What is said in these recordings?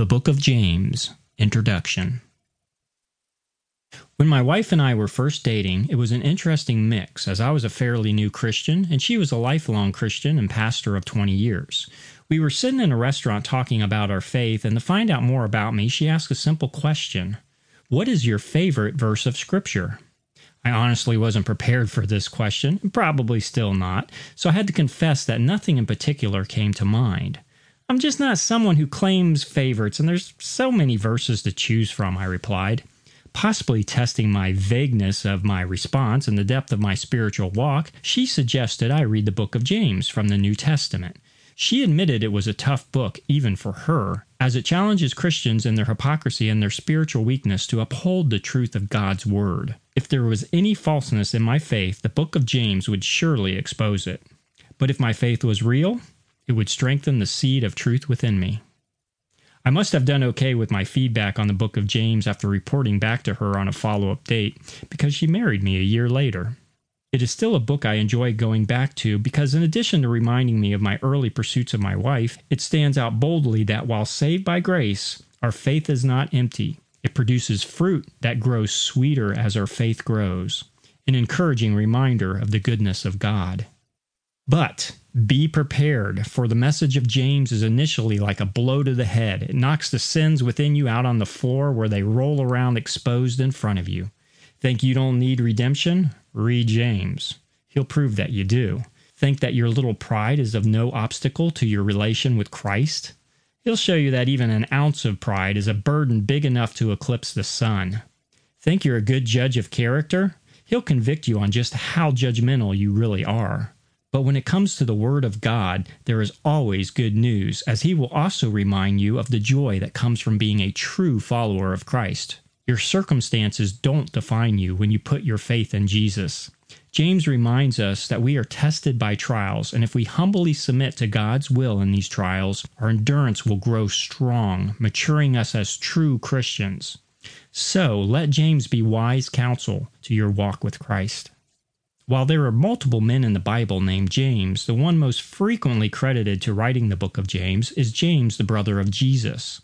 The Book of James Introduction When my wife and I were first dating, it was an interesting mix, as I was a fairly new Christian and she was a lifelong Christian and pastor of 20 years. We were sitting in a restaurant talking about our faith, and to find out more about me, she asked a simple question What is your favorite verse of Scripture? I honestly wasn't prepared for this question, probably still not, so I had to confess that nothing in particular came to mind. I'm just not someone who claims favorites, and there's so many verses to choose from, I replied. Possibly testing my vagueness of my response and the depth of my spiritual walk, she suggested I read the book of James from the New Testament. She admitted it was a tough book, even for her, as it challenges Christians in their hypocrisy and their spiritual weakness to uphold the truth of God's Word. If there was any falseness in my faith, the book of James would surely expose it. But if my faith was real, it would strengthen the seed of truth within me. I must have done okay with my feedback on the book of James after reporting back to her on a follow up date because she married me a year later. It is still a book I enjoy going back to because, in addition to reminding me of my early pursuits of my wife, it stands out boldly that while saved by grace, our faith is not empty. It produces fruit that grows sweeter as our faith grows, an encouraging reminder of the goodness of God. But be prepared, for the message of James is initially like a blow to the head. It knocks the sins within you out on the floor where they roll around exposed in front of you. Think you don't need redemption? Read James. He'll prove that you do. Think that your little pride is of no obstacle to your relation with Christ? He'll show you that even an ounce of pride is a burden big enough to eclipse the sun. Think you're a good judge of character? He'll convict you on just how judgmental you really are. But when it comes to the Word of God, there is always good news, as He will also remind you of the joy that comes from being a true follower of Christ. Your circumstances don't define you when you put your faith in Jesus. James reminds us that we are tested by trials, and if we humbly submit to God's will in these trials, our endurance will grow strong, maturing us as true Christians. So let James be wise counsel to your walk with Christ. While there are multiple men in the Bible named James, the one most frequently credited to writing the book of James is James, the brother of Jesus.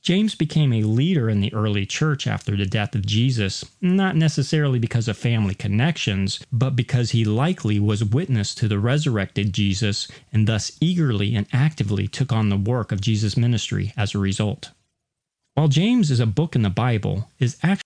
James became a leader in the early church after the death of Jesus, not necessarily because of family connections, but because he likely was witness to the resurrected Jesus and thus eagerly and actively took on the work of Jesus' ministry as a result. While James is a book in the Bible, is actually